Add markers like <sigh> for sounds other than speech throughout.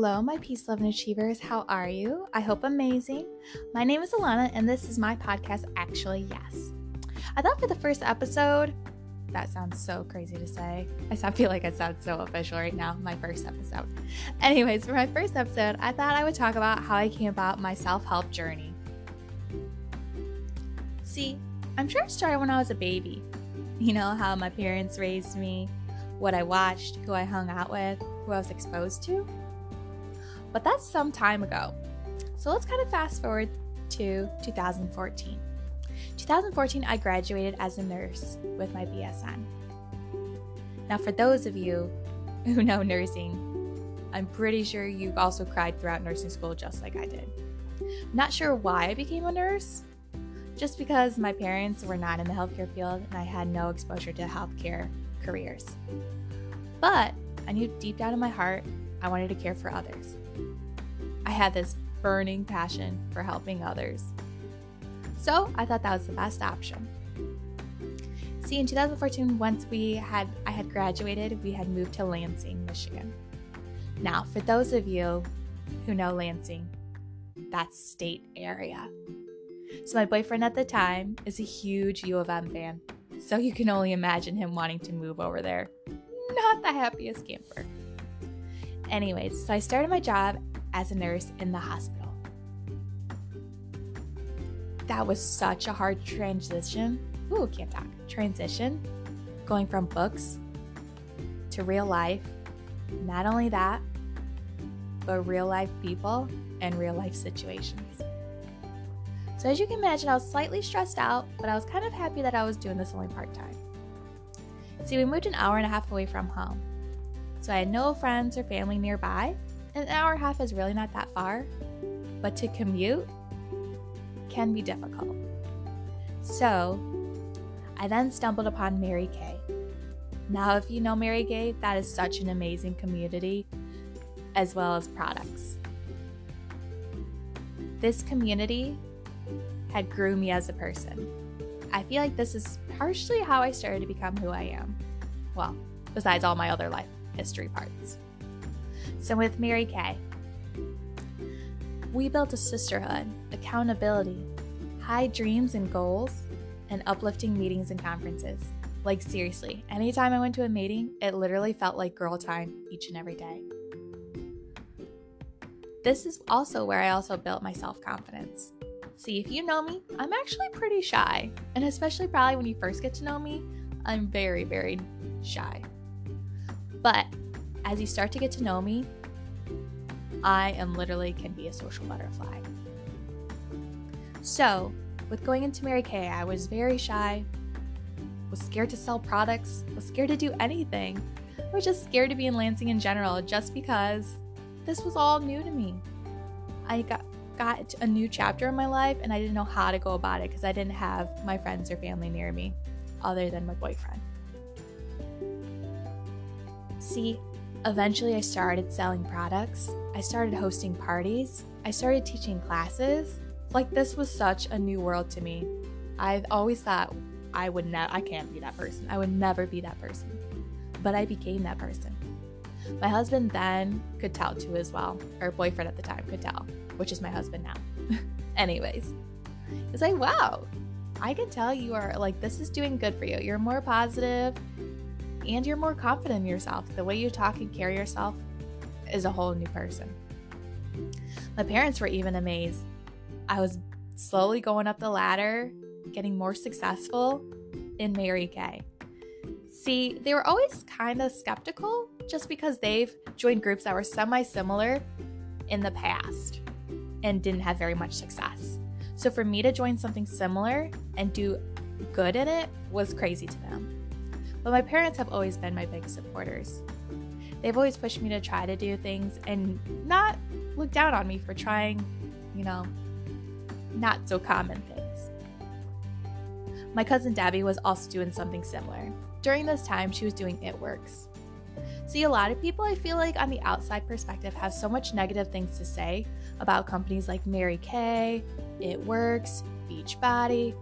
Hello, my peace loving achievers. How are you? I hope amazing. My name is Alana, and this is my podcast, Actually Yes. I thought for the first episode, that sounds so crazy to say. I feel like I sound so official right now, my first episode. Anyways, for my first episode, I thought I would talk about how I came about my self help journey. See, I'm sure it started when I was a baby. You know, how my parents raised me, what I watched, who I hung out with, who I was exposed to. But that's some time ago. So let's kind of fast forward to 2014. 2014, I graduated as a nurse with my BSN. Now, for those of you who know nursing, I'm pretty sure you've also cried throughout nursing school just like I did. I'm Not sure why I became a nurse, just because my parents were not in the healthcare field and I had no exposure to healthcare careers. But I knew deep down in my heart I wanted to care for others. I had this burning passion for helping others. So I thought that was the best option. See, in 2014, once we had I had graduated, we had moved to Lansing, Michigan. Now, for those of you who know Lansing, that's state area. So my boyfriend at the time is a huge U of M fan. So you can only imagine him wanting to move over there. Not the happiest camper. Anyways, so I started my job as a nurse in the hospital. That was such a hard transition. Ooh, can't talk. Transition. Going from books to real life. Not only that, but real life people and real life situations. So, as you can imagine, I was slightly stressed out, but I was kind of happy that I was doing this only part time. See, we moved an hour and a half away from home. So, I had no friends or family nearby, an hour and a half is really not that far, but to commute can be difficult. So, I then stumbled upon Mary Kay. Now, if you know Mary Kay, that is such an amazing community as well as products. This community had grew me as a person. I feel like this is partially how I started to become who I am. Well, besides all my other life history parts. So, with Mary Kay, we built a sisterhood, accountability, high dreams and goals, and uplifting meetings and conferences. Like, seriously, anytime I went to a meeting, it literally felt like girl time each and every day. This is also where I also built my self confidence. See, if you know me, I'm actually pretty shy, and especially probably when you first get to know me, I'm very, very shy. But as you start to get to know me, I am literally can be a social butterfly. So, with going into Mary Kay, I was very shy, was scared to sell products, was scared to do anything. Was just scared to be in Lansing in general just because this was all new to me. I got got a new chapter in my life and I didn't know how to go about it because I didn't have my friends or family near me other than my boyfriend. See, Eventually, I started selling products. I started hosting parties. I started teaching classes. Like, this was such a new world to me. I've always thought I would not, I can't be that person. I would never be that person. But I became that person. My husband then could tell too, as well, or boyfriend at the time could tell, which is my husband now. <laughs> Anyways, it's like, wow, I can tell you are like, this is doing good for you. You're more positive and you're more confident in yourself. The way you talk and carry yourself is a whole new person. My parents were even amazed. I was slowly going up the ladder, getting more successful in Mary Kay. See, they were always kind of skeptical just because they've joined groups that were semi similar in the past and didn't have very much success. So for me to join something similar and do good in it was crazy to them. But my parents have always been my big supporters. They've always pushed me to try to do things and not look down on me for trying, you know, not so common things. My cousin Debbie was also doing something similar. During this time, she was doing It Works. See, a lot of people, I feel like, on the outside perspective, have so much negative things to say about companies like Mary Kay, It Works, Beachbody,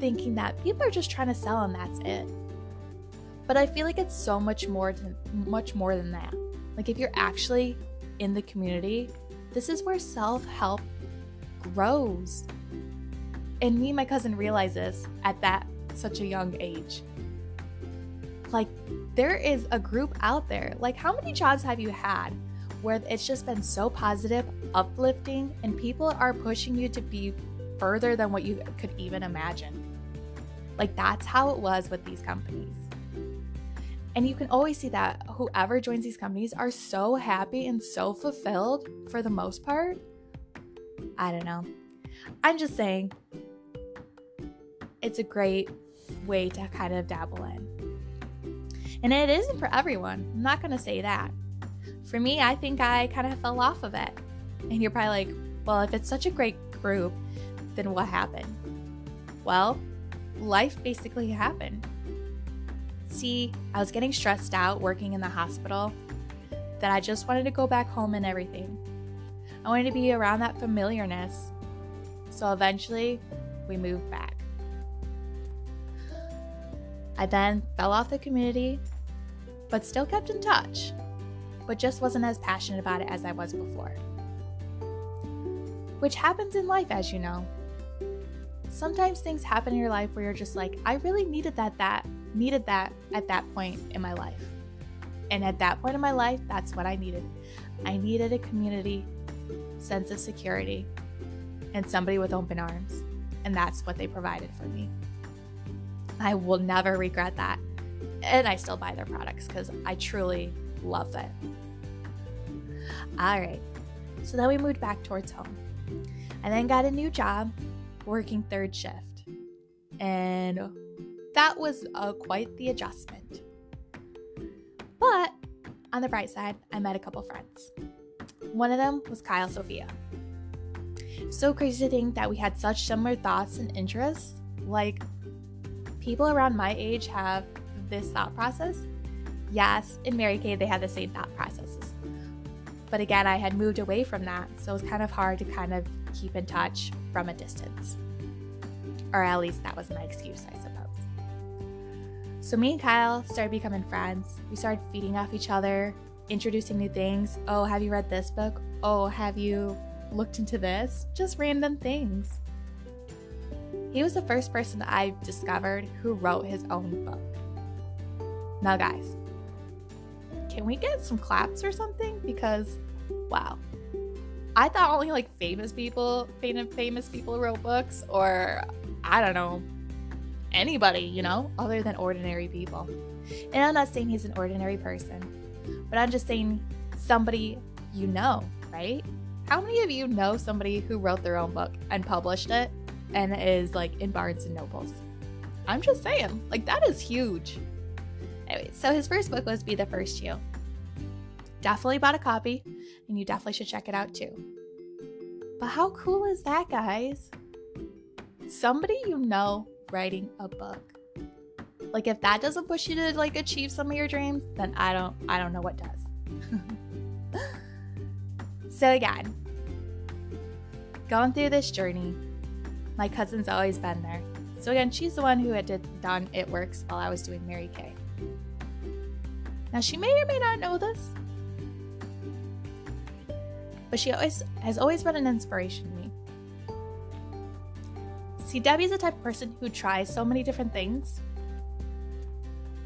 thinking that people are just trying to sell and that's it. But I feel like it's so much more much more than that. Like if you're actually in the community, this is where self help grows. And me and my cousin realize this at that such a young age. Like, there is a group out there. Like, how many jobs have you had where it's just been so positive, uplifting, and people are pushing you to be further than what you could even imagine? Like, that's how it was with these companies. And you can always see that whoever joins these companies are so happy and so fulfilled for the most part. I don't know. I'm just saying, it's a great way to kind of dabble in. And it isn't for everyone. I'm not going to say that. For me, I think I kind of fell off of it. And you're probably like, well, if it's such a great group, then what happened? Well, life basically happened. See, I was getting stressed out working in the hospital that I just wanted to go back home and everything. I wanted to be around that familiarness. So eventually, we moved back. I then fell off the community, but still kept in touch, but just wasn't as passionate about it as I was before. Which happens in life, as you know. Sometimes things happen in your life where you're just like, I really needed that, that, needed that at that point in my life. And at that point in my life, that's what I needed. I needed a community, sense of security, and somebody with open arms. And that's what they provided for me. I will never regret that. And I still buy their products because I truly love it. All right. So then we moved back towards home. I then got a new job working third shift. And that was uh, quite the adjustment. But on the bright side, I met a couple friends. One of them was Kyle Sophia. So crazy to think that we had such similar thoughts and interests. Like, people around my age have this thought process. Yes, in Mary Kay, they had the same thought processes. But again, I had moved away from that, so it was kind of hard to kind of keep in touch from a distance. Or at least that was my excuse, I suppose. So me and Kyle started becoming friends. We started feeding off each other, introducing new things. Oh, have you read this book? Oh, have you looked into this? Just random things. He was the first person I discovered who wrote his own book. Now, guys, can we get some claps or something? Because, wow. I thought only like famous people, famous people wrote books, or I don't know, anybody, you know, other than ordinary people. And I'm not saying he's an ordinary person, but I'm just saying somebody you know, right? How many of you know somebody who wrote their own book and published it and is like in Barnes and Nobles? I'm just saying, like that is huge. Anyway, so his first book was Be the First You. Definitely bought a copy, and you definitely should check it out too. But how cool is that, guys? Somebody you know writing a book. Like if that doesn't push you to like achieve some of your dreams, then I don't I don't know what does. <laughs> so again, going through this journey, my cousin's always been there. So again, she's the one who had did, done It Works while I was doing Mary Kay. Now she may or may not know this, but she always has always been an inspiration to me. See, Debbie's the type of person who tries so many different things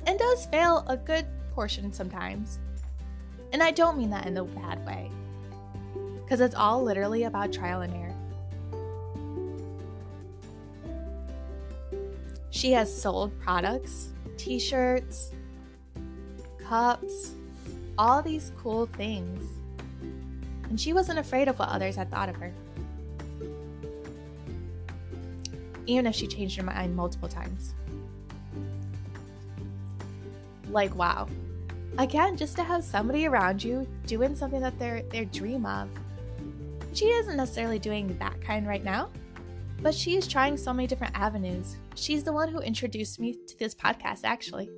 and does fail a good portion sometimes. And I don't mean that in the bad way, because it's all literally about trial and error. She has sold products, t shirts, cups, all these cool things. And she wasn't afraid of what others had thought of her. Even if she changed her mind multiple times. Like, wow. Again, just to have somebody around you doing something that they're their dream of. She isn't necessarily doing that kind right now, but she is trying so many different avenues. She's the one who introduced me to this podcast, actually.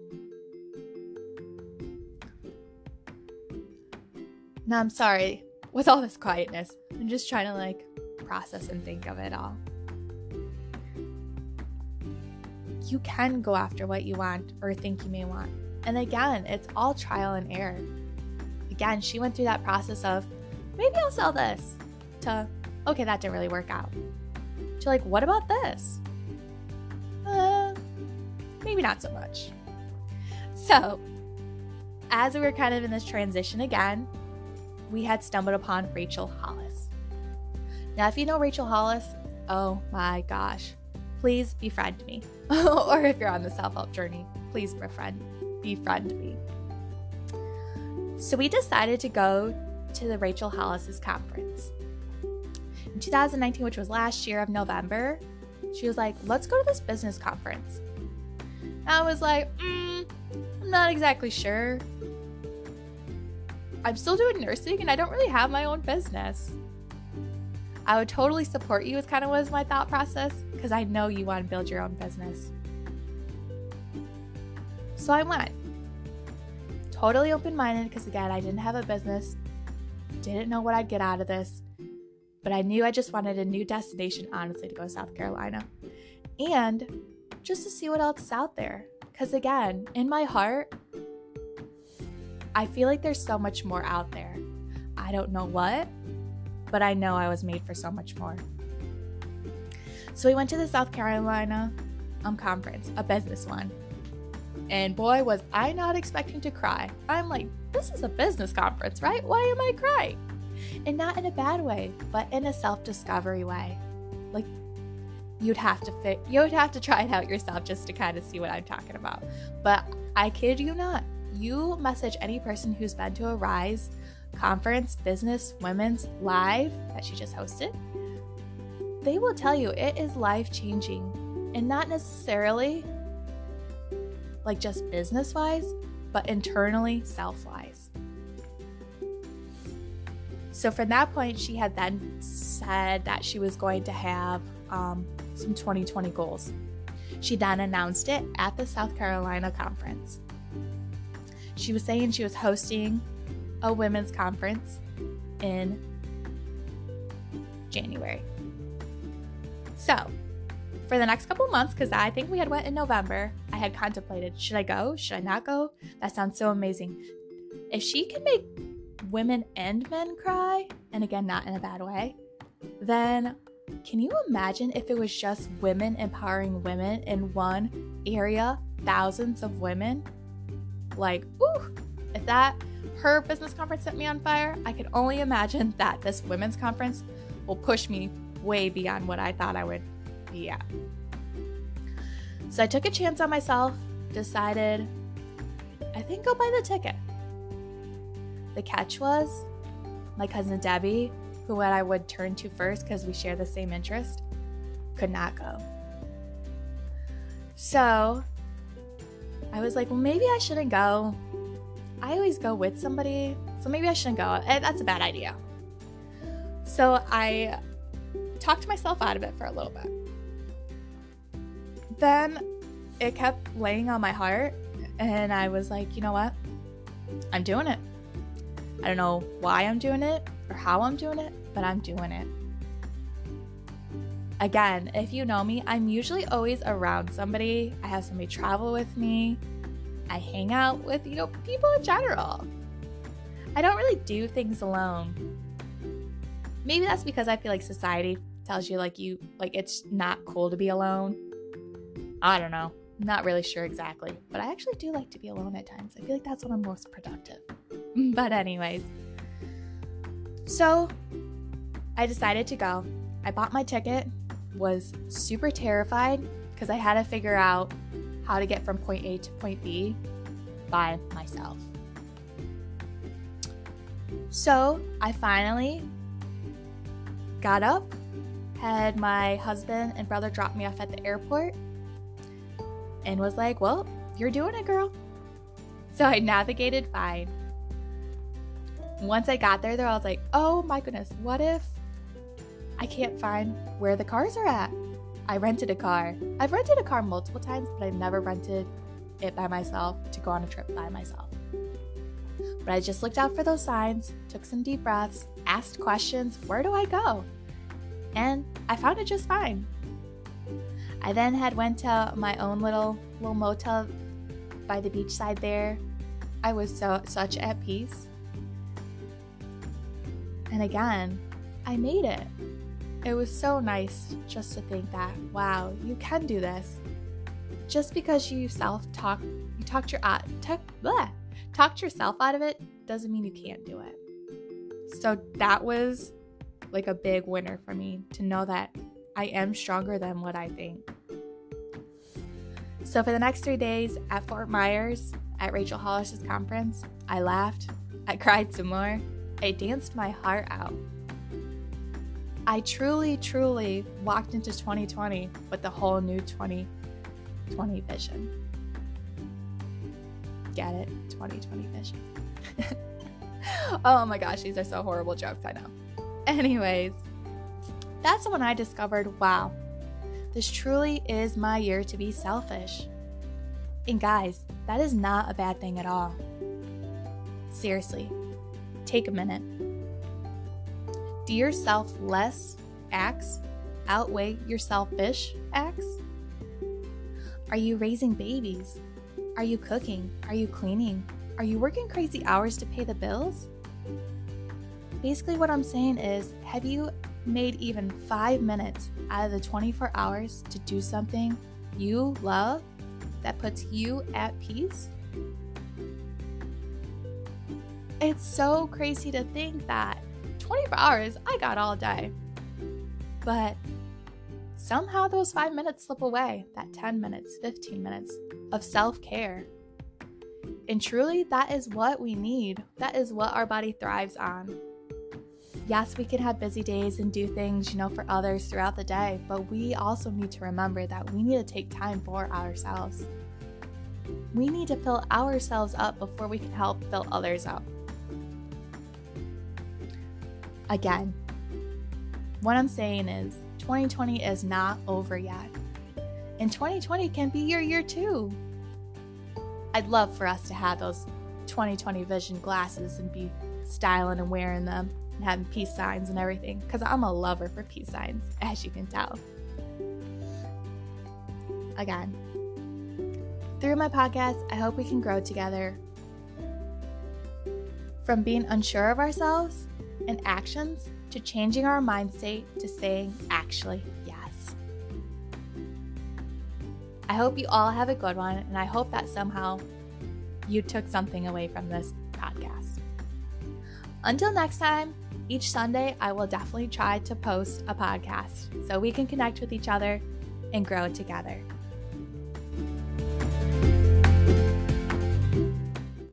Now, I'm sorry with all this quietness. I'm just trying to like process and think of it all. You can go after what you want or think you may want. And again, it's all trial and error. Again, she went through that process of maybe I'll sell this. To, okay, that didn't really work out. To like, what about this? Uh, maybe not so much. So, as we were kind of in this transition again, we had stumbled upon Rachel Hollis. Now, if you know Rachel Hollis, oh my gosh, please befriend me. <laughs> or if you're on the self help journey, please befriend, befriend me. So we decided to go to the Rachel Hollis's conference. In 2019, which was last year of November, she was like, let's go to this business conference. I was like, mm, I'm not exactly sure. I'm still doing nursing and I don't really have my own business. I would totally support you, is kind of was my thought process, because I know you want to build your own business. So I went. Totally open minded, because again, I didn't have a business, didn't know what I'd get out of this, but I knew I just wanted a new destination, honestly, to go to South Carolina. And just to see what else is out there. Because again, in my heart, I feel like there's so much more out there. I don't know what, but I know I was made for so much more. So we went to the South Carolina um, conference, a business one. And boy, was I not expecting to cry. I'm like, this is a business conference, right? Why am I crying? And not in a bad way, but in a self discovery way. Like, you'd have to fit, you'd have to try it out yourself just to kind of see what I'm talking about. But I kid you not, you message any person who's been to a Rise conference, business, women's live that she just hosted, they will tell you it is life changing and not necessarily like just business wise, but internally self wise. So from that point, she had then said that she was going to have um, some 2020 goals. She then announced it at the South Carolina conference. She was saying she was hosting a women's conference in January. So, for the next couple months, because I think we had went in November, I had contemplated: should I go? Should I not go? That sounds so amazing. If she can make women and men cry, and again, not in a bad way, then can you imagine if it was just women empowering women in one area, thousands of women? Like, ooh, if that her business conference set me on fire, I could only imagine that this women's conference will push me way beyond what I thought I would be at. So I took a chance on myself, decided I think I'll buy the ticket. The catch was my cousin Debbie, who I would turn to first because we share the same interest, could not go. So I was like, well, maybe I shouldn't go. I always go with somebody, so maybe I shouldn't go. Eh, that's a bad idea. So I talked myself out of it for a little bit. Then it kept laying on my heart, and I was like, you know what? I'm doing it. I don't know why I'm doing it or how I'm doing it, but I'm doing it. Again, if you know me, I'm usually always around somebody. I have somebody travel with me. I hang out with, you know, people in general. I don't really do things alone. Maybe that's because I feel like society tells you like you like it's not cool to be alone. I don't know. not really sure exactly, but I actually do like to be alone at times. I feel like that's when I'm most productive. <laughs> but anyways. So, I decided to go. I bought my ticket, was super terrified because I had to figure out how to get from point A to point B by myself. So I finally got up, had my husband and brother drop me off at the airport, and was like, Well, you're doing it, girl. So I navigated fine. Once I got there, though, I was like, Oh my goodness, what if I can't find where the cars are at? I rented a car. I've rented a car multiple times, but I've never rented it by myself to go on a trip by myself. But I just looked out for those signs, took some deep breaths, asked questions where do I go? And I found it just fine. I then had went to my own little little motel by the beachside there. I was so such at peace. And again, I made it. It was so nice just to think that, wow, you can do this. Just because you self talk, you talked your uh, talk, bleh, talked yourself out of it doesn't mean you can't do it. So that was like a big winner for me to know that I am stronger than what I think. So for the next three days at Fort Myers at Rachel Hollis's conference, I laughed, I cried some more, I danced my heart out. I truly, truly walked into 2020 with a whole new 2020 vision. Get it? 2020 vision. <laughs> oh my gosh, these are so horrible jokes, I know. Anyways, that's when I discovered wow, this truly is my year to be selfish. And guys, that is not a bad thing at all. Seriously, take a minute. Do your self less acts outweigh your selfish acts? Are you raising babies? Are you cooking? Are you cleaning? Are you working crazy hours to pay the bills? Basically, what I'm saying is have you made even five minutes out of the 24 hours to do something you love that puts you at peace? It's so crazy to think that 24 hours, I got all day. But somehow those five minutes slip away that 10 minutes, 15 minutes of self care. And truly, that is what we need. That is what our body thrives on. Yes, we can have busy days and do things, you know, for others throughout the day, but we also need to remember that we need to take time for ourselves. We need to fill ourselves up before we can help fill others up. Again, what I'm saying is 2020 is not over yet. And 2020 can be your year too. I'd love for us to have those 2020 vision glasses and be styling and wearing them and having peace signs and everything because I'm a lover for peace signs, as you can tell. Again, through my podcast, I hope we can grow together. From being unsure of ourselves and actions to changing our mind state to saying, actually, yes. I hope you all have a good one, and I hope that somehow you took something away from this podcast. Until next time, each Sunday I will definitely try to post a podcast so we can connect with each other and grow together.